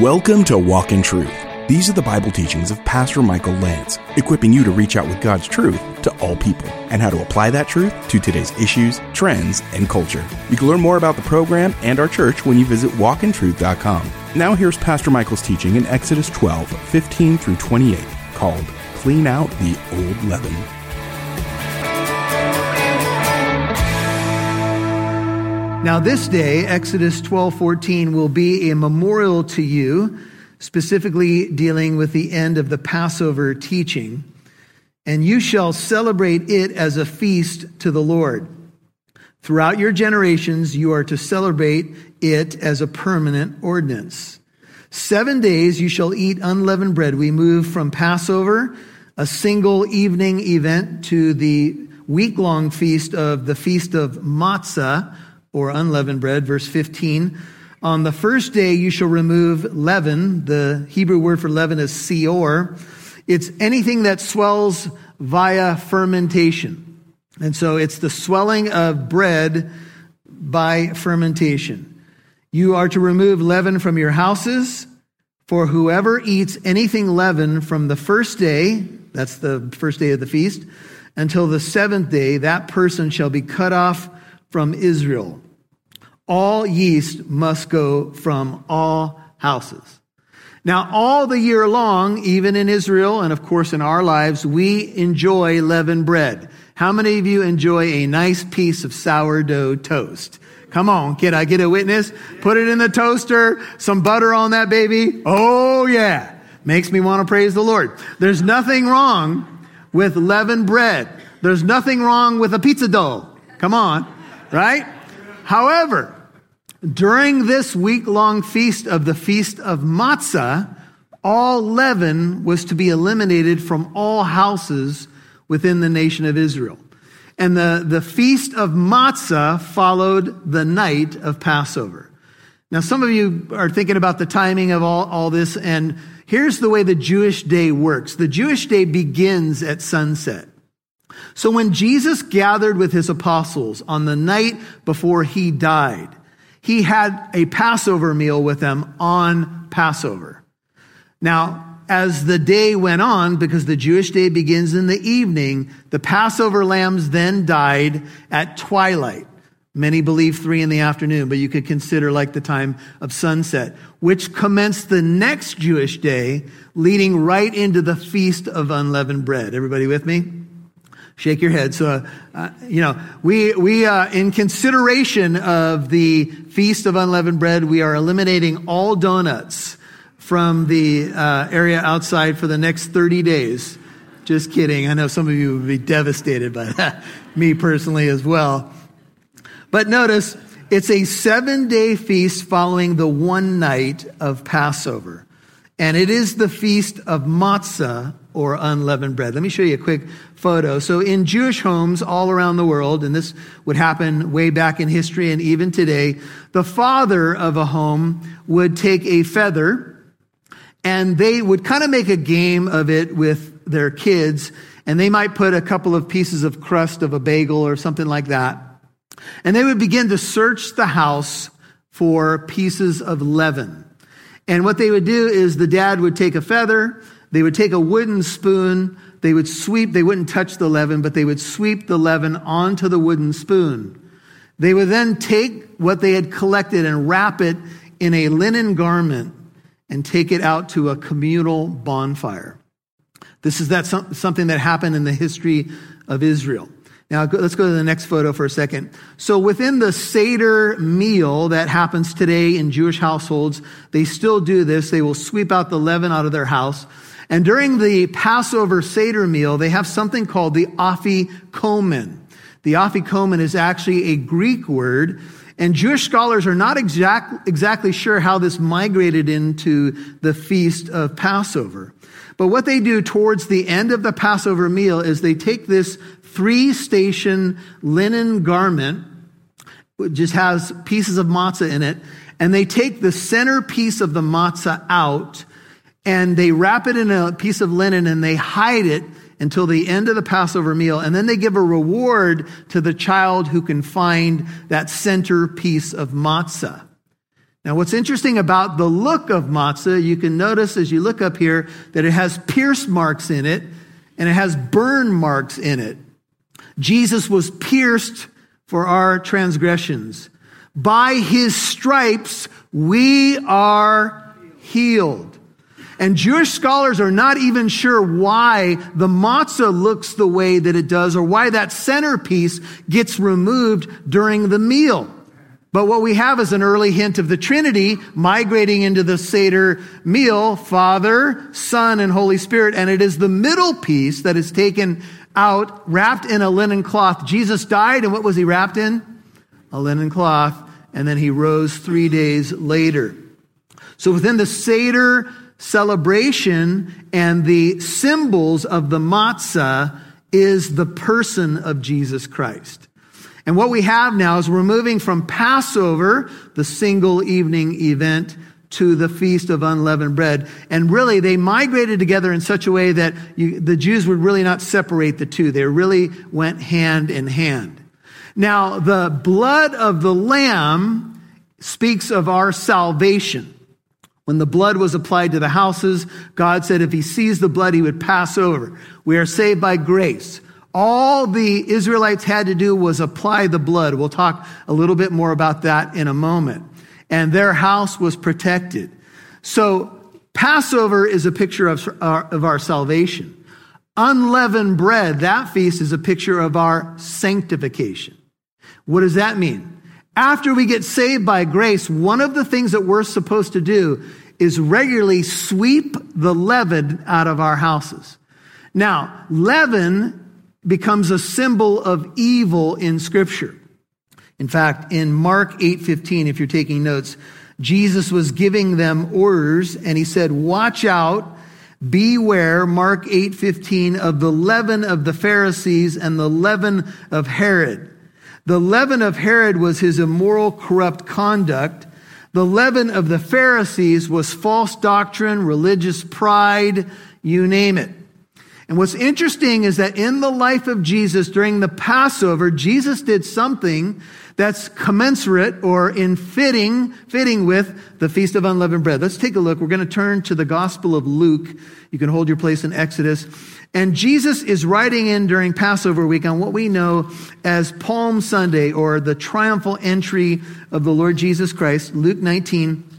Welcome to Walk in Truth. These are the Bible teachings of Pastor Michael Lance, equipping you to reach out with God's truth to all people and how to apply that truth to today's issues, trends, and culture. You can learn more about the program and our church when you visit walkintruth.com. Now here's Pastor Michael's teaching in Exodus 12, 15 through 28, called Clean Out the Old Leaven. Now, this day, Exodus 12 14, will be a memorial to you, specifically dealing with the end of the Passover teaching. And you shall celebrate it as a feast to the Lord. Throughout your generations, you are to celebrate it as a permanent ordinance. Seven days you shall eat unleavened bread. We move from Passover, a single evening event, to the week long feast of the Feast of Matzah or unleavened bread, verse 15. On the first day you shall remove leaven. The Hebrew word for leaven is seor. It's anything that swells via fermentation. And so it's the swelling of bread by fermentation. You are to remove leaven from your houses, for whoever eats anything leavened from the first day, that's the first day of the feast, until the seventh day, that person shall be cut off from Israel. All yeast must go from all houses. Now, all the year long, even in Israel and of course in our lives, we enjoy leavened bread. How many of you enjoy a nice piece of sourdough toast? Come on, can I get a witness? Put it in the toaster, some butter on that baby. Oh yeah. Makes me want to praise the Lord. There's nothing wrong with leavened bread. There's nothing wrong with a pizza dough. Come on, right? However, during this week long feast of the Feast of Matzah, all leaven was to be eliminated from all houses within the nation of Israel. And the, the Feast of Matzah followed the night of Passover. Now, some of you are thinking about the timing of all, all this, and here's the way the Jewish day works. The Jewish day begins at sunset. So when Jesus gathered with his apostles on the night before he died, he had a Passover meal with them on Passover. Now, as the day went on, because the Jewish day begins in the evening, the Passover lambs then died at twilight. Many believe three in the afternoon, but you could consider like the time of sunset, which commenced the next Jewish day, leading right into the feast of unleavened bread. Everybody with me? Shake your head. So, uh, uh, you know, we, we, uh, in consideration of the Feast of Unleavened Bread, we are eliminating all donuts from the uh, area outside for the next 30 days. Just kidding. I know some of you would be devastated by that. Me personally as well. But notice, it's a seven day feast following the one night of Passover. And it is the feast of matzah or unleavened bread. Let me show you a quick photo. So in Jewish homes all around the world, and this would happen way back in history and even today, the father of a home would take a feather and they would kind of make a game of it with their kids and they might put a couple of pieces of crust of a bagel or something like that. And they would begin to search the house for pieces of leaven. And what they would do is the dad would take a feather, they would take a wooden spoon, they would sweep, they wouldn't touch the leaven, but they would sweep the leaven onto the wooden spoon. They would then take what they had collected and wrap it in a linen garment and take it out to a communal bonfire. This is that something that happened in the history of Israel. Now, let's go to the next photo for a second. So, within the Seder meal that happens today in Jewish households, they still do this. They will sweep out the leaven out of their house. And during the Passover Seder meal, they have something called the afikomen. The afikomen is actually a Greek word, and Jewish scholars are not exact, exactly sure how this migrated into the feast of Passover. But what they do towards the end of the Passover meal is they take this three station linen garment, which just has pieces of matzah in it, and they take the center piece of the matzah out and they wrap it in a piece of linen and they hide it until the end of the Passover meal. And then they give a reward to the child who can find that center piece of matzah. Now, what's interesting about the look of matzah, you can notice as you look up here that it has pierce marks in it and it has burn marks in it. Jesus was pierced for our transgressions. By his stripes, we are healed. And Jewish scholars are not even sure why the matzah looks the way that it does or why that centerpiece gets removed during the meal. But what we have is an early hint of the Trinity migrating into the Seder meal, Father, Son, and Holy Spirit. And it is the middle piece that is taken out, wrapped in a linen cloth. Jesus died, and what was he wrapped in? A linen cloth. And then he rose three days later. So within the Seder celebration and the symbols of the matzah is the person of Jesus Christ. And what we have now is we're moving from Passover, the single evening event, to the Feast of Unleavened Bread. And really, they migrated together in such a way that you, the Jews would really not separate the two. They really went hand in hand. Now, the blood of the Lamb speaks of our salvation. When the blood was applied to the houses, God said if he sees the blood, he would pass over. We are saved by grace. All the Israelites had to do was apply the blood. We'll talk a little bit more about that in a moment. And their house was protected. So Passover is a picture of our, of our salvation. Unleavened bread, that feast is a picture of our sanctification. What does that mean? After we get saved by grace, one of the things that we're supposed to do is regularly sweep the leaven out of our houses. Now, leaven becomes a symbol of evil in scripture. In fact, in Mark 8:15 if you're taking notes, Jesus was giving them orders and he said, "Watch out, beware Mark 8:15 of the leaven of the Pharisees and the leaven of Herod." The leaven of Herod was his immoral, corrupt conduct. The leaven of the Pharisees was false doctrine, religious pride, you name it. And what's interesting is that in the life of Jesus during the Passover, Jesus did something that's commensurate or in fitting, fitting with the Feast of Unleavened Bread. Let's take a look. We're going to turn to the Gospel of Luke. You can hold your place in Exodus. And Jesus is riding in during Passover week on what we know as Palm Sunday or the triumphal entry of the Lord Jesus Christ, Luke 19,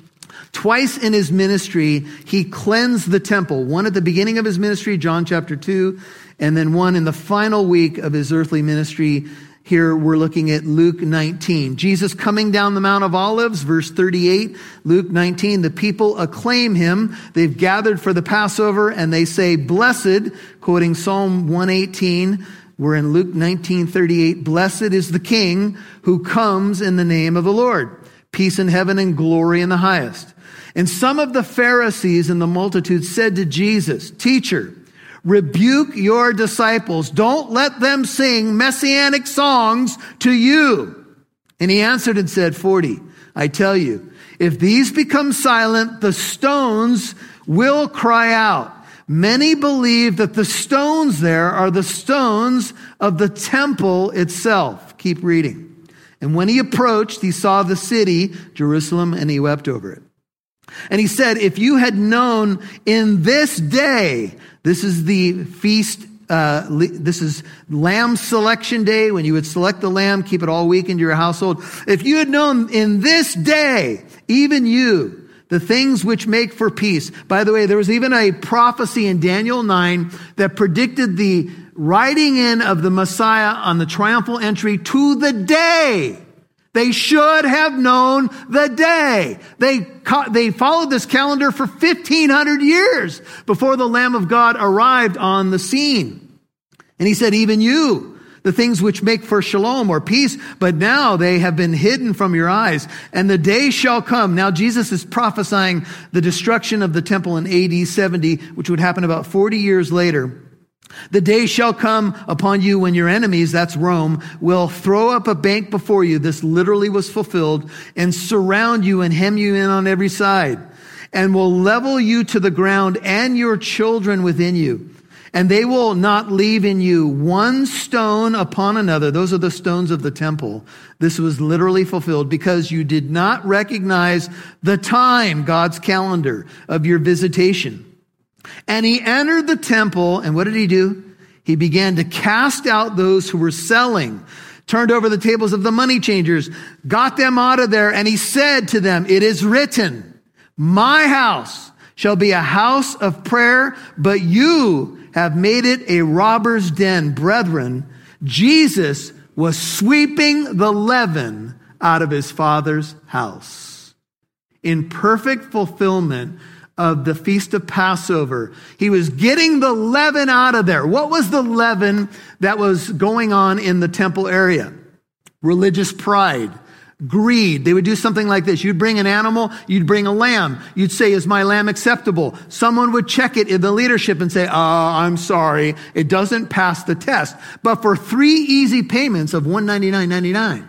Twice in his ministry, he cleansed the temple. One at the beginning of his ministry, John chapter 2, and then one in the final week of his earthly ministry. Here we're looking at Luke 19. Jesus coming down the Mount of Olives, verse 38, Luke 19. The people acclaim him. They've gathered for the Passover and they say, blessed, quoting Psalm 118. We're in Luke 19, 38. Blessed is the King who comes in the name of the Lord. Peace in heaven and glory in the highest. And some of the Pharisees and the multitude said to Jesus, Teacher, rebuke your disciples. Don't let them sing messianic songs to you. And he answered and said, 40, I tell you, if these become silent, the stones will cry out. Many believe that the stones there are the stones of the temple itself. Keep reading. And when he approached, he saw the city, Jerusalem, and he wept over it. And he said, if you had known in this day, this is the feast, uh, this is lamb selection day when you would select the lamb, keep it all week into your household. If you had known in this day, even you, the things which make for peace. By the way, there was even a prophecy in Daniel 9 that predicted the riding in of the Messiah on the triumphal entry to the day they should have known the day. They, they followed this calendar for 1500 years before the Lamb of God arrived on the scene. And he said, even you, the things which make for shalom or peace, but now they have been hidden from your eyes. And the day shall come. Now Jesus is prophesying the destruction of the temple in AD 70, which would happen about 40 years later. The day shall come upon you when your enemies, that's Rome, will throw up a bank before you. This literally was fulfilled and surround you and hem you in on every side and will level you to the ground and your children within you. and they will not leave in you one stone upon another. Those are the stones of the temple. This was literally fulfilled because you did not recognize the time, God's calendar of your visitation. And he entered the temple, and what did he do? He began to cast out those who were selling, turned over the tables of the money changers, got them out of there, and he said to them, It is written, My house shall be a house of prayer, but you have made it a robber's den. Brethren, Jesus was sweeping the leaven out of his father's house. In perfect fulfillment of the Feast of Passover, he was getting the leaven out of there. What was the leaven that was going on in the temple area? Religious pride greed. They would do something like this. You'd bring an animal, you'd bring a lamb. You'd say, is my lamb acceptable? Someone would check it in the leadership and say, oh, I'm sorry. It doesn't pass the test. But for three easy payments of $199.99,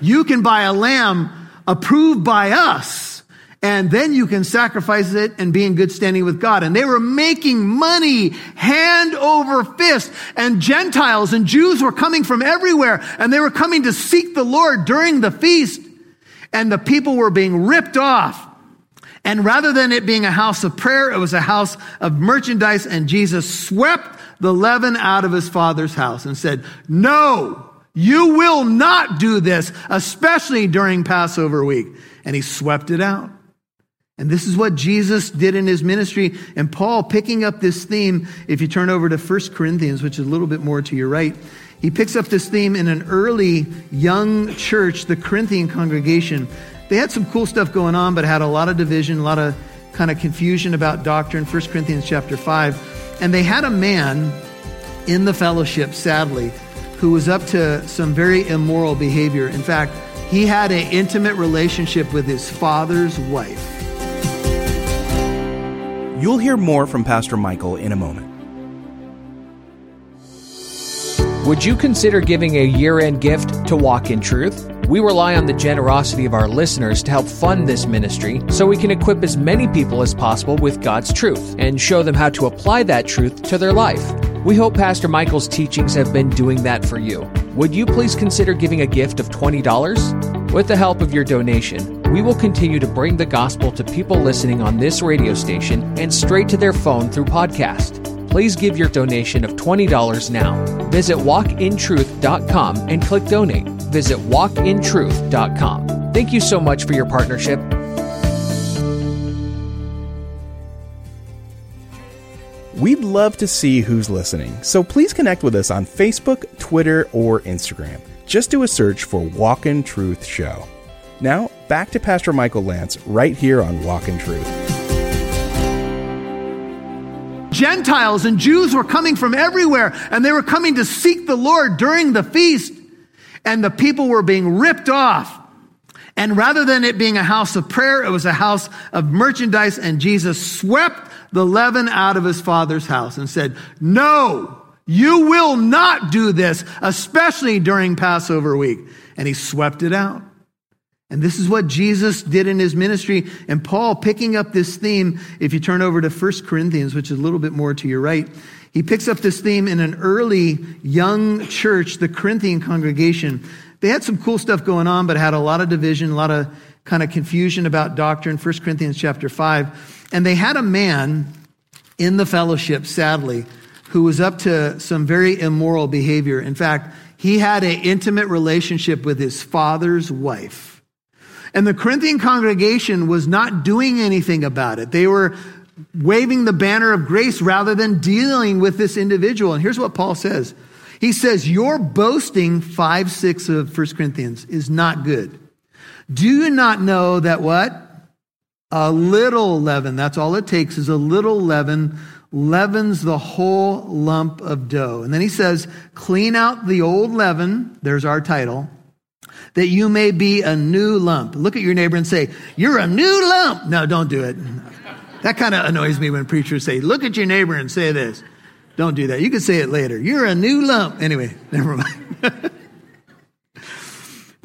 you can buy a lamb approved by us and then you can sacrifice it and be in good standing with God. And they were making money hand over fist. And Gentiles and Jews were coming from everywhere and they were coming to seek the Lord during the feast. And the people were being ripped off. And rather than it being a house of prayer, it was a house of merchandise. And Jesus swept the leaven out of his father's house and said, no, you will not do this, especially during Passover week. And he swept it out. And this is what Jesus did in his ministry. And Paul, picking up this theme, if you turn over to 1 Corinthians, which is a little bit more to your right, he picks up this theme in an early young church, the Corinthian congregation. They had some cool stuff going on, but had a lot of division, a lot of kind of confusion about doctrine. 1 Corinthians chapter 5. And they had a man in the fellowship, sadly, who was up to some very immoral behavior. In fact, he had an intimate relationship with his father's wife. You'll hear more from Pastor Michael in a moment. Would you consider giving a year end gift to Walk in Truth? We rely on the generosity of our listeners to help fund this ministry so we can equip as many people as possible with God's truth and show them how to apply that truth to their life. We hope Pastor Michael's teachings have been doing that for you. Would you please consider giving a gift of $20? With the help of your donation, we will continue to bring the gospel to people listening on this radio station and straight to their phone through podcast. Please give your donation of $20 now. Visit walkintruth.com and click donate. Visit walkintruth.com. Thank you so much for your partnership. We'd love to see who's listening, so please connect with us on Facebook, Twitter, or Instagram. Just do a search for Walk in Truth Show. Now, back to Pastor Michael Lance right here on Walk in Truth. Gentiles and Jews were coming from everywhere and they were coming to seek the Lord during the feast. And the people were being ripped off. And rather than it being a house of prayer, it was a house of merchandise. And Jesus swept the leaven out of his father's house and said, No, you will not do this, especially during Passover week. And he swept it out. And this is what Jesus did in his ministry. And Paul, picking up this theme, if you turn over to 1 Corinthians, which is a little bit more to your right, he picks up this theme in an early young church, the Corinthian congregation. They had some cool stuff going on, but had a lot of division, a lot of kind of confusion about doctrine. 1 Corinthians chapter 5. And they had a man in the fellowship, sadly, who was up to some very immoral behavior. In fact, he had an intimate relationship with his father's wife. And the Corinthian congregation was not doing anything about it. They were waving the banner of grace rather than dealing with this individual. And here's what Paul says. He says, your boasting, 5, 6 of 1 Corinthians, is not good. Do you not know that what? A little leaven, that's all it takes, is a little leaven leavens the whole lump of dough. And then he says, clean out the old leaven, there's our title, that you may be a new lump. Look at your neighbor and say, You're a new lump. No, don't do it. That kind of annoys me when preachers say, Look at your neighbor and say this. Don't do that. You can say it later. You're a new lump. Anyway, never mind.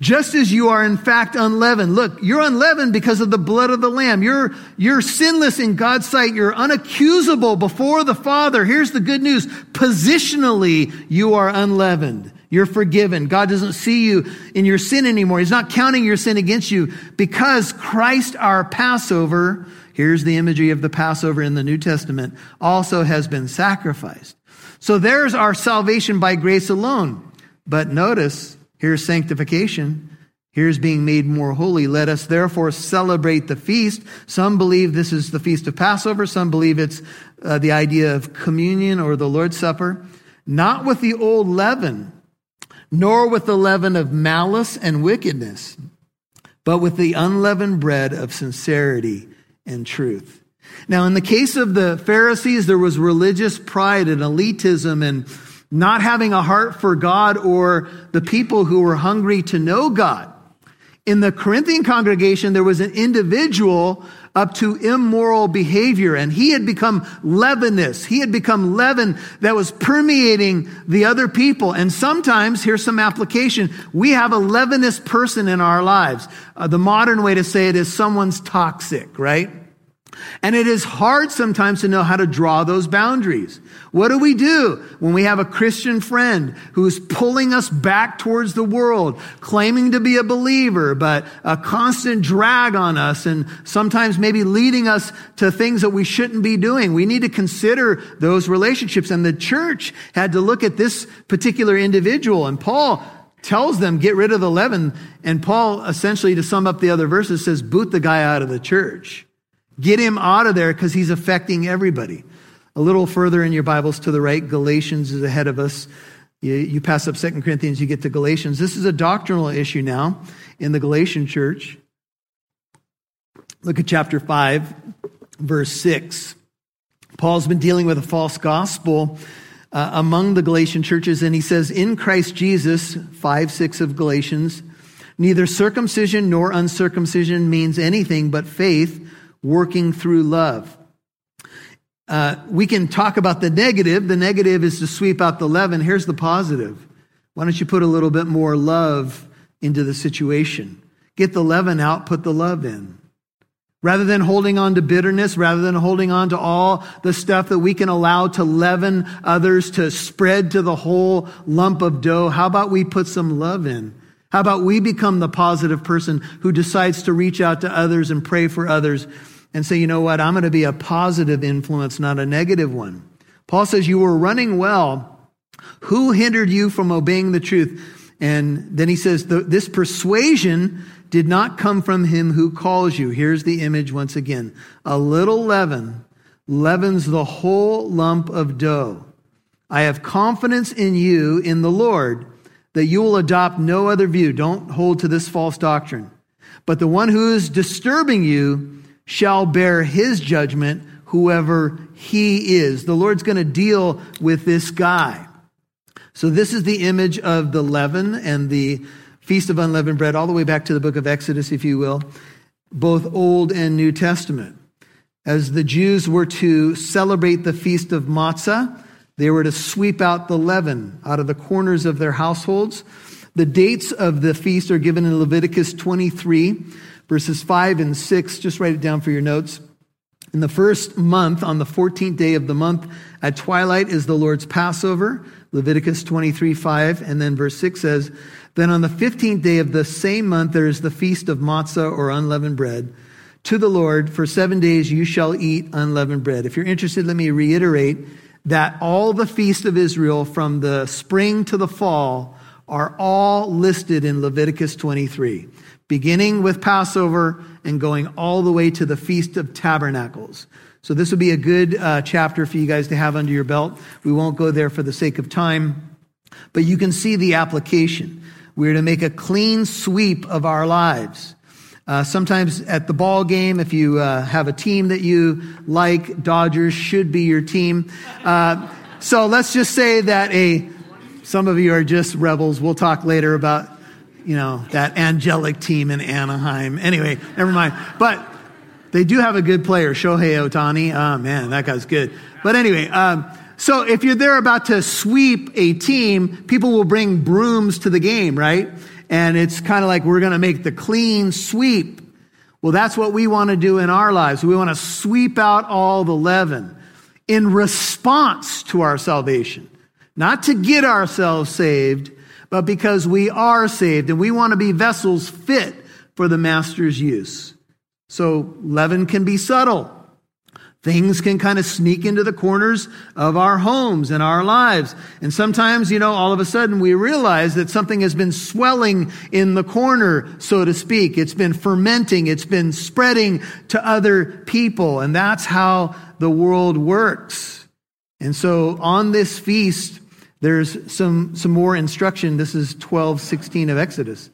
Just as you are in fact unleavened. Look, you're unleavened because of the blood of the Lamb. You're, you're sinless in God's sight. You're unaccusable before the Father. Here's the good news. Positionally, you are unleavened. You're forgiven. God doesn't see you in your sin anymore. He's not counting your sin against you because Christ, our Passover, here's the imagery of the Passover in the New Testament, also has been sacrificed. So there's our salvation by grace alone. But notice, Here's sanctification. Here's being made more holy. Let us therefore celebrate the feast. Some believe this is the feast of Passover. Some believe it's uh, the idea of communion or the Lord's Supper. Not with the old leaven, nor with the leaven of malice and wickedness, but with the unleavened bread of sincerity and truth. Now, in the case of the Pharisees, there was religious pride and elitism and not having a heart for God or the people who were hungry to know God. In the Corinthian congregation, there was an individual up to immoral behavior, and he had become leavenous. He had become leaven that was permeating the other people. And sometimes, here's some application, we have a leavenous person in our lives. Uh, the modern way to say it is someone's toxic, right? And it is hard sometimes to know how to draw those boundaries. What do we do when we have a Christian friend who's pulling us back towards the world, claiming to be a believer, but a constant drag on us and sometimes maybe leading us to things that we shouldn't be doing? We need to consider those relationships. And the church had to look at this particular individual. And Paul tells them, get rid of the leaven. And Paul, essentially, to sum up the other verses, says, boot the guy out of the church. Get him out of there because he's affecting everybody. A little further in your Bibles to the right, Galatians is ahead of us. You, you pass up Second Corinthians, you get to Galatians. This is a doctrinal issue now in the Galatian church. Look at chapter 5, verse 6. Paul's been dealing with a false gospel uh, among the Galatian churches, and he says, In Christ Jesus, 5 6 of Galatians, neither circumcision nor uncircumcision means anything but faith working through love. Uh, we can talk about the negative. The negative is to sweep out the leaven. Here's the positive. Why don't you put a little bit more love into the situation? Get the leaven out, put the love in. Rather than holding on to bitterness, rather than holding on to all the stuff that we can allow to leaven others, to spread to the whole lump of dough, how about we put some love in? How about we become the positive person who decides to reach out to others and pray for others and say, you know what, I'm going to be a positive influence, not a negative one. Paul says, You were running well. Who hindered you from obeying the truth? And then he says, This persuasion did not come from him who calls you. Here's the image once again. A little leaven leavens the whole lump of dough. I have confidence in you, in the Lord, that you will adopt no other view. Don't hold to this false doctrine. But the one who is disturbing you, shall bear his judgment, whoever he is. The Lord's going to deal with this guy. So, this is the image of the leaven and the Feast of Unleavened Bread, all the way back to the book of Exodus, if you will, both Old and New Testament. As the Jews were to celebrate the Feast of Matzah, they were to sweep out the leaven out of the corners of their households. The dates of the feast are given in Leviticus 23 verses 5 and 6. Just write it down for your notes. In the first month, on the 14th day of the month, at twilight is the Lord's Passover, Leviticus 23 5. And then verse 6 says, Then on the 15th day of the same month, there is the feast of matzah or unleavened bread. To the Lord, for seven days you shall eat unleavened bread. If you're interested, let me reiterate that all the feasts of Israel from the spring to the fall are all listed in Leviticus 23 beginning with Passover and going all the way to the Feast of Tabernacles. So, this would be a good uh, chapter for you guys to have under your belt. We won't go there for the sake of time, but you can see the application. We're to make a clean sweep of our lives. Uh, sometimes at the ball game, if you uh, have a team that you like, Dodgers should be your team. Uh, so let's just say that a some of you are just rebels. We'll talk later about you know, that angelic team in Anaheim. Anyway, never mind. But they do have a good player, Shohei Ohtani. Oh, man, that guy's good. But anyway, um, so if you're there about to sweep a team, people will bring brooms to the game, right? and it's kind of like we're going to make the clean sweep. Well, that's what we want to do in our lives. We want to sweep out all the leaven in response to our salvation, not to get ourselves saved, but because we are saved and we want to be vessels fit for the master's use. So leaven can be subtle. Things can kind of sneak into the corners of our homes and our lives. And sometimes, you know, all of a sudden we realize that something has been swelling in the corner, so to speak. It's been fermenting. It's been spreading to other people. And that's how the world works. And so on this feast, there's some, some more instruction. This is 12, 16 of Exodus.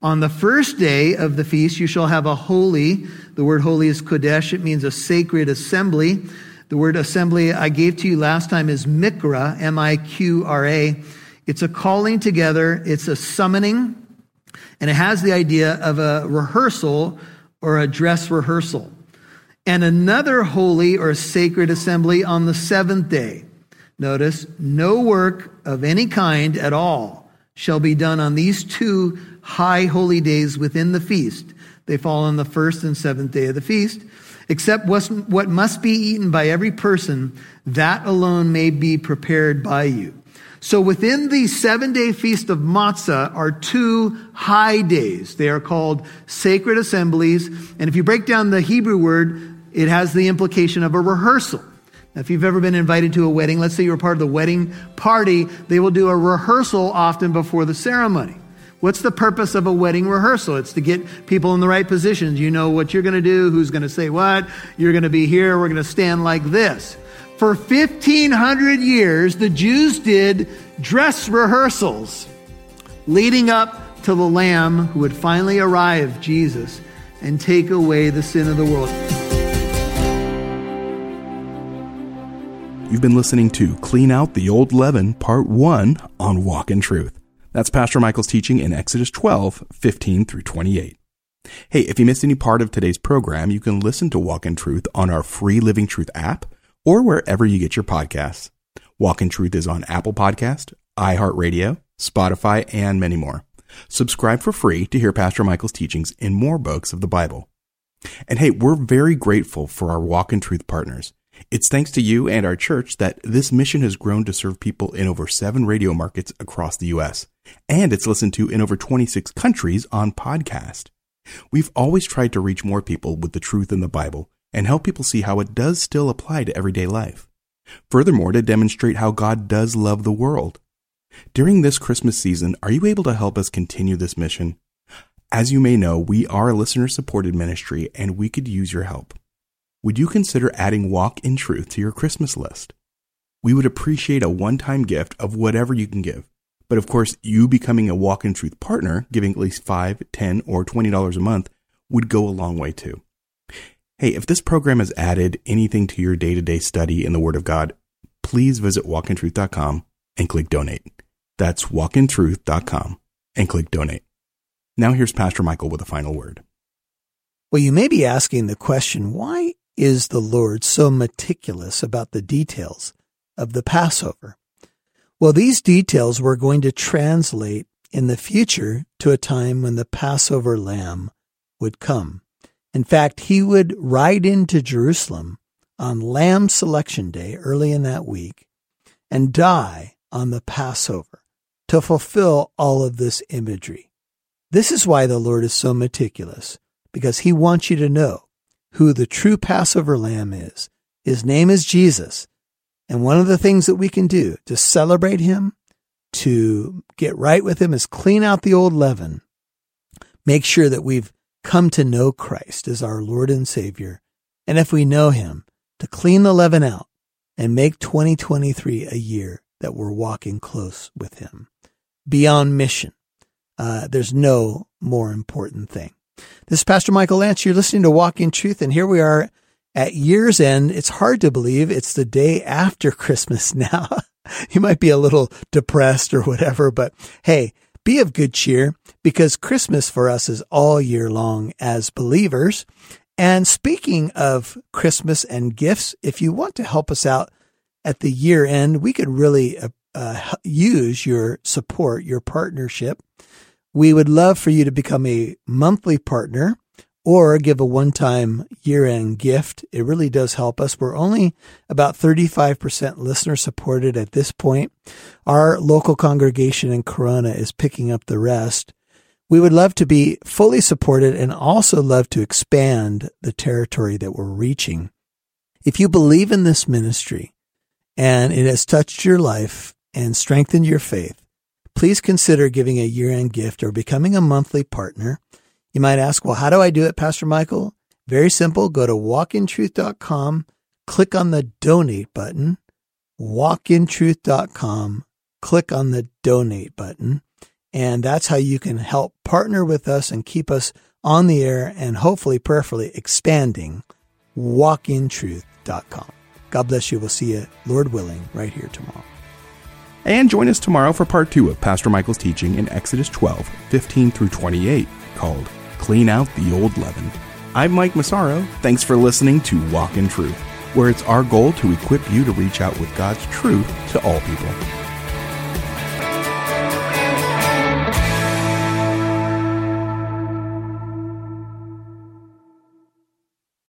On the first day of the feast, you shall have a holy. The word holy is kodesh. It means a sacred assembly. The word assembly I gave to you last time is mikra, M-I-Q-R-A. It's a calling together. It's a summoning. And it has the idea of a rehearsal or a dress rehearsal. And another holy or sacred assembly on the seventh day. Notice, no work of any kind at all shall be done on these two high holy days within the feast. They fall on the first and seventh day of the feast, except what must be eaten by every person, that alone may be prepared by you. So within the seven day feast of matzah are two high days. They are called sacred assemblies. And if you break down the Hebrew word, it has the implication of a rehearsal. Now, if you've ever been invited to a wedding, let's say you're part of the wedding party, they will do a rehearsal often before the ceremony. What's the purpose of a wedding rehearsal? It's to get people in the right positions. You know what you're going to do, who's going to say what. You're going to be here. We're going to stand like this. For 1500 years, the Jews did dress rehearsals leading up to the Lamb who would finally arrive, Jesus, and take away the sin of the world. You've been listening to Clean Out the Old Leaven, Part 1 on Walk in Truth. That's Pastor Michael's teaching in Exodus 12, 15 through 28. Hey, if you missed any part of today's program, you can listen to Walk in Truth on our free Living Truth app or wherever you get your podcasts. Walk in Truth is on Apple Podcast, iHeartRadio, Spotify, and many more. Subscribe for free to hear Pastor Michael's teachings in more books of the Bible. And hey, we're very grateful for our Walk in Truth partners. It's thanks to you and our church that this mission has grown to serve people in over seven radio markets across the U.S and it's listened to in over 26 countries on podcast. We've always tried to reach more people with the truth in the Bible and help people see how it does still apply to everyday life. Furthermore, to demonstrate how God does love the world. During this Christmas season, are you able to help us continue this mission? As you may know, we are a listener supported ministry and we could use your help. Would you consider adding Walk in Truth to your Christmas list? We would appreciate a one time gift of whatever you can give. But of course, you becoming a walk in truth partner, giving at least $5, 10 or $20 a month would go a long way too. Hey, if this program has added anything to your day to day study in the Word of God, please visit walkintruth.com and click donate. That's walkintruth.com and click donate. Now here's Pastor Michael with a final word. Well, you may be asking the question, why is the Lord so meticulous about the details of the Passover? Well, these details were going to translate in the future to a time when the Passover lamb would come. In fact, he would ride into Jerusalem on Lamb Selection Day early in that week and die on the Passover to fulfill all of this imagery. This is why the Lord is so meticulous, because he wants you to know who the true Passover lamb is. His name is Jesus, and one of the things that we can do to celebrate him, to get right with him, is clean out the old leaven. Make sure that we've come to know Christ as our Lord and Savior. And if we know him, to clean the leaven out and make 2023 a year that we're walking close with him. Beyond mission, uh, there's no more important thing. This is Pastor Michael Lance. You're listening to Walk in Truth, and here we are at year's end, it's hard to believe it's the day after Christmas now. you might be a little depressed or whatever, but hey, be of good cheer because Christmas for us is all year long as believers. And speaking of Christmas and gifts, if you want to help us out at the year end, we could really uh, uh, use your support, your partnership. We would love for you to become a monthly partner or give a one time year end gift. It really does help us. We're only about 35% listener supported at this point. Our local congregation in Corona is picking up the rest. We would love to be fully supported and also love to expand the territory that we're reaching. If you believe in this ministry and it has touched your life and strengthened your faith, please consider giving a year end gift or becoming a monthly partner. You might ask, well, how do I do it, Pastor Michael? Very simple. Go to walkintruth.com, click on the donate button, walkintruth.com, click on the donate button. And that's how you can help partner with us and keep us on the air and hopefully prayerfully expanding walkintruth.com. God bless you. We'll see you, Lord willing, right here tomorrow. And join us tomorrow for part two of Pastor Michael's teaching in Exodus 12, 15 through 28, called Clean Out the Old Leaven. I'm Mike Massaro. Thanks for listening to Walk in Truth, where it's our goal to equip you to reach out with God's truth to all people.